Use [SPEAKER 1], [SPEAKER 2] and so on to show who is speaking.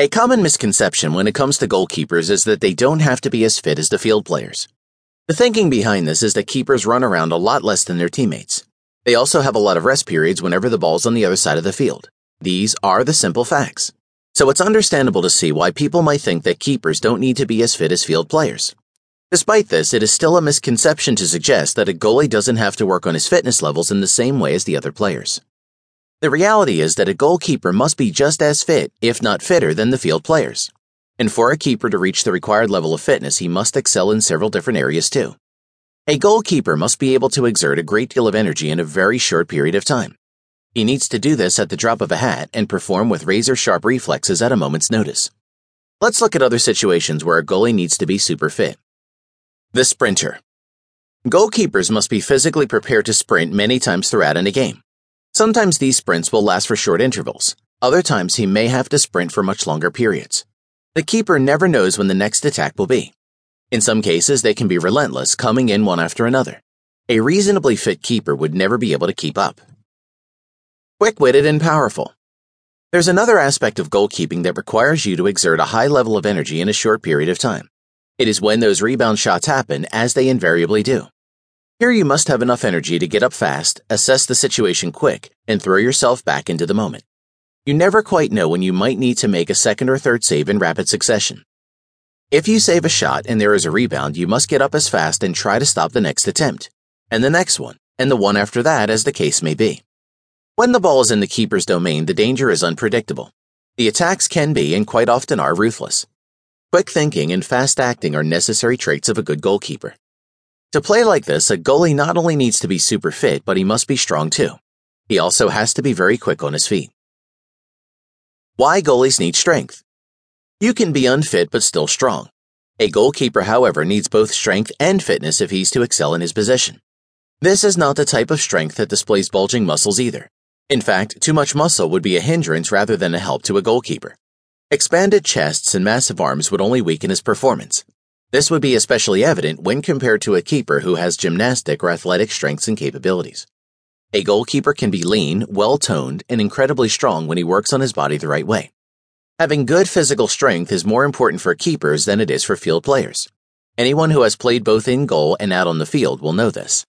[SPEAKER 1] A common misconception when it comes to goalkeepers is that they don't have to be as fit as the field players. The thinking behind this is that keepers run around a lot less than their teammates. They also have a lot of rest periods whenever the ball's on the other side of the field. These are the simple facts. So it's understandable to see why people might think that keepers don't need to be as fit as field players. Despite this, it is still a misconception to suggest that a goalie doesn't have to work on his fitness levels in the same way as the other players. The reality is that a goalkeeper must be just as fit, if not fitter, than the field players. And for a keeper to reach the required level of fitness, he must excel in several different areas too. A goalkeeper must be able to exert a great deal of energy in a very short period of time. He needs to do this at the drop of a hat and perform with razor sharp reflexes at a moment's notice. Let's look at other situations where a goalie needs to be super fit. The sprinter. Goalkeepers must be physically prepared to sprint many times throughout in a game. Sometimes these sprints will last for short intervals. Other times he may have to sprint for much longer periods. The keeper never knows when the next attack will be. In some cases, they can be relentless, coming in one after another. A reasonably fit keeper would never be able to keep up. Quick witted and powerful. There's another aspect of goalkeeping that requires you to exert a high level of energy in a short period of time. It is when those rebound shots happen, as they invariably do. Here you must have enough energy to get up fast, assess the situation quick, and throw yourself back into the moment. You never quite know when you might need to make a second or third save in rapid succession. If you save a shot and there is a rebound, you must get up as fast and try to stop the next attempt, and the next one, and the one after that, as the case may be. When the ball is in the keeper's domain, the danger is unpredictable. The attacks can be, and quite often are, ruthless. Quick thinking and fast acting are necessary traits of a good goalkeeper. To play like this, a goalie not only needs to be super fit, but he must be strong too. He also has to be very quick on his feet. Why goalies need strength. You can be unfit but still strong. A goalkeeper, however, needs both strength and fitness if he's to excel in his position. This is not the type of strength that displays bulging muscles either. In fact, too much muscle would be a hindrance rather than a help to a goalkeeper. Expanded chests and massive arms would only weaken his performance. This would be especially evident when compared to a keeper who has gymnastic or athletic strengths and capabilities. A goalkeeper can be lean, well toned, and incredibly strong when he works on his body the right way. Having good physical strength is more important for keepers than it is for field players. Anyone who has played both in goal and out on the field will know this.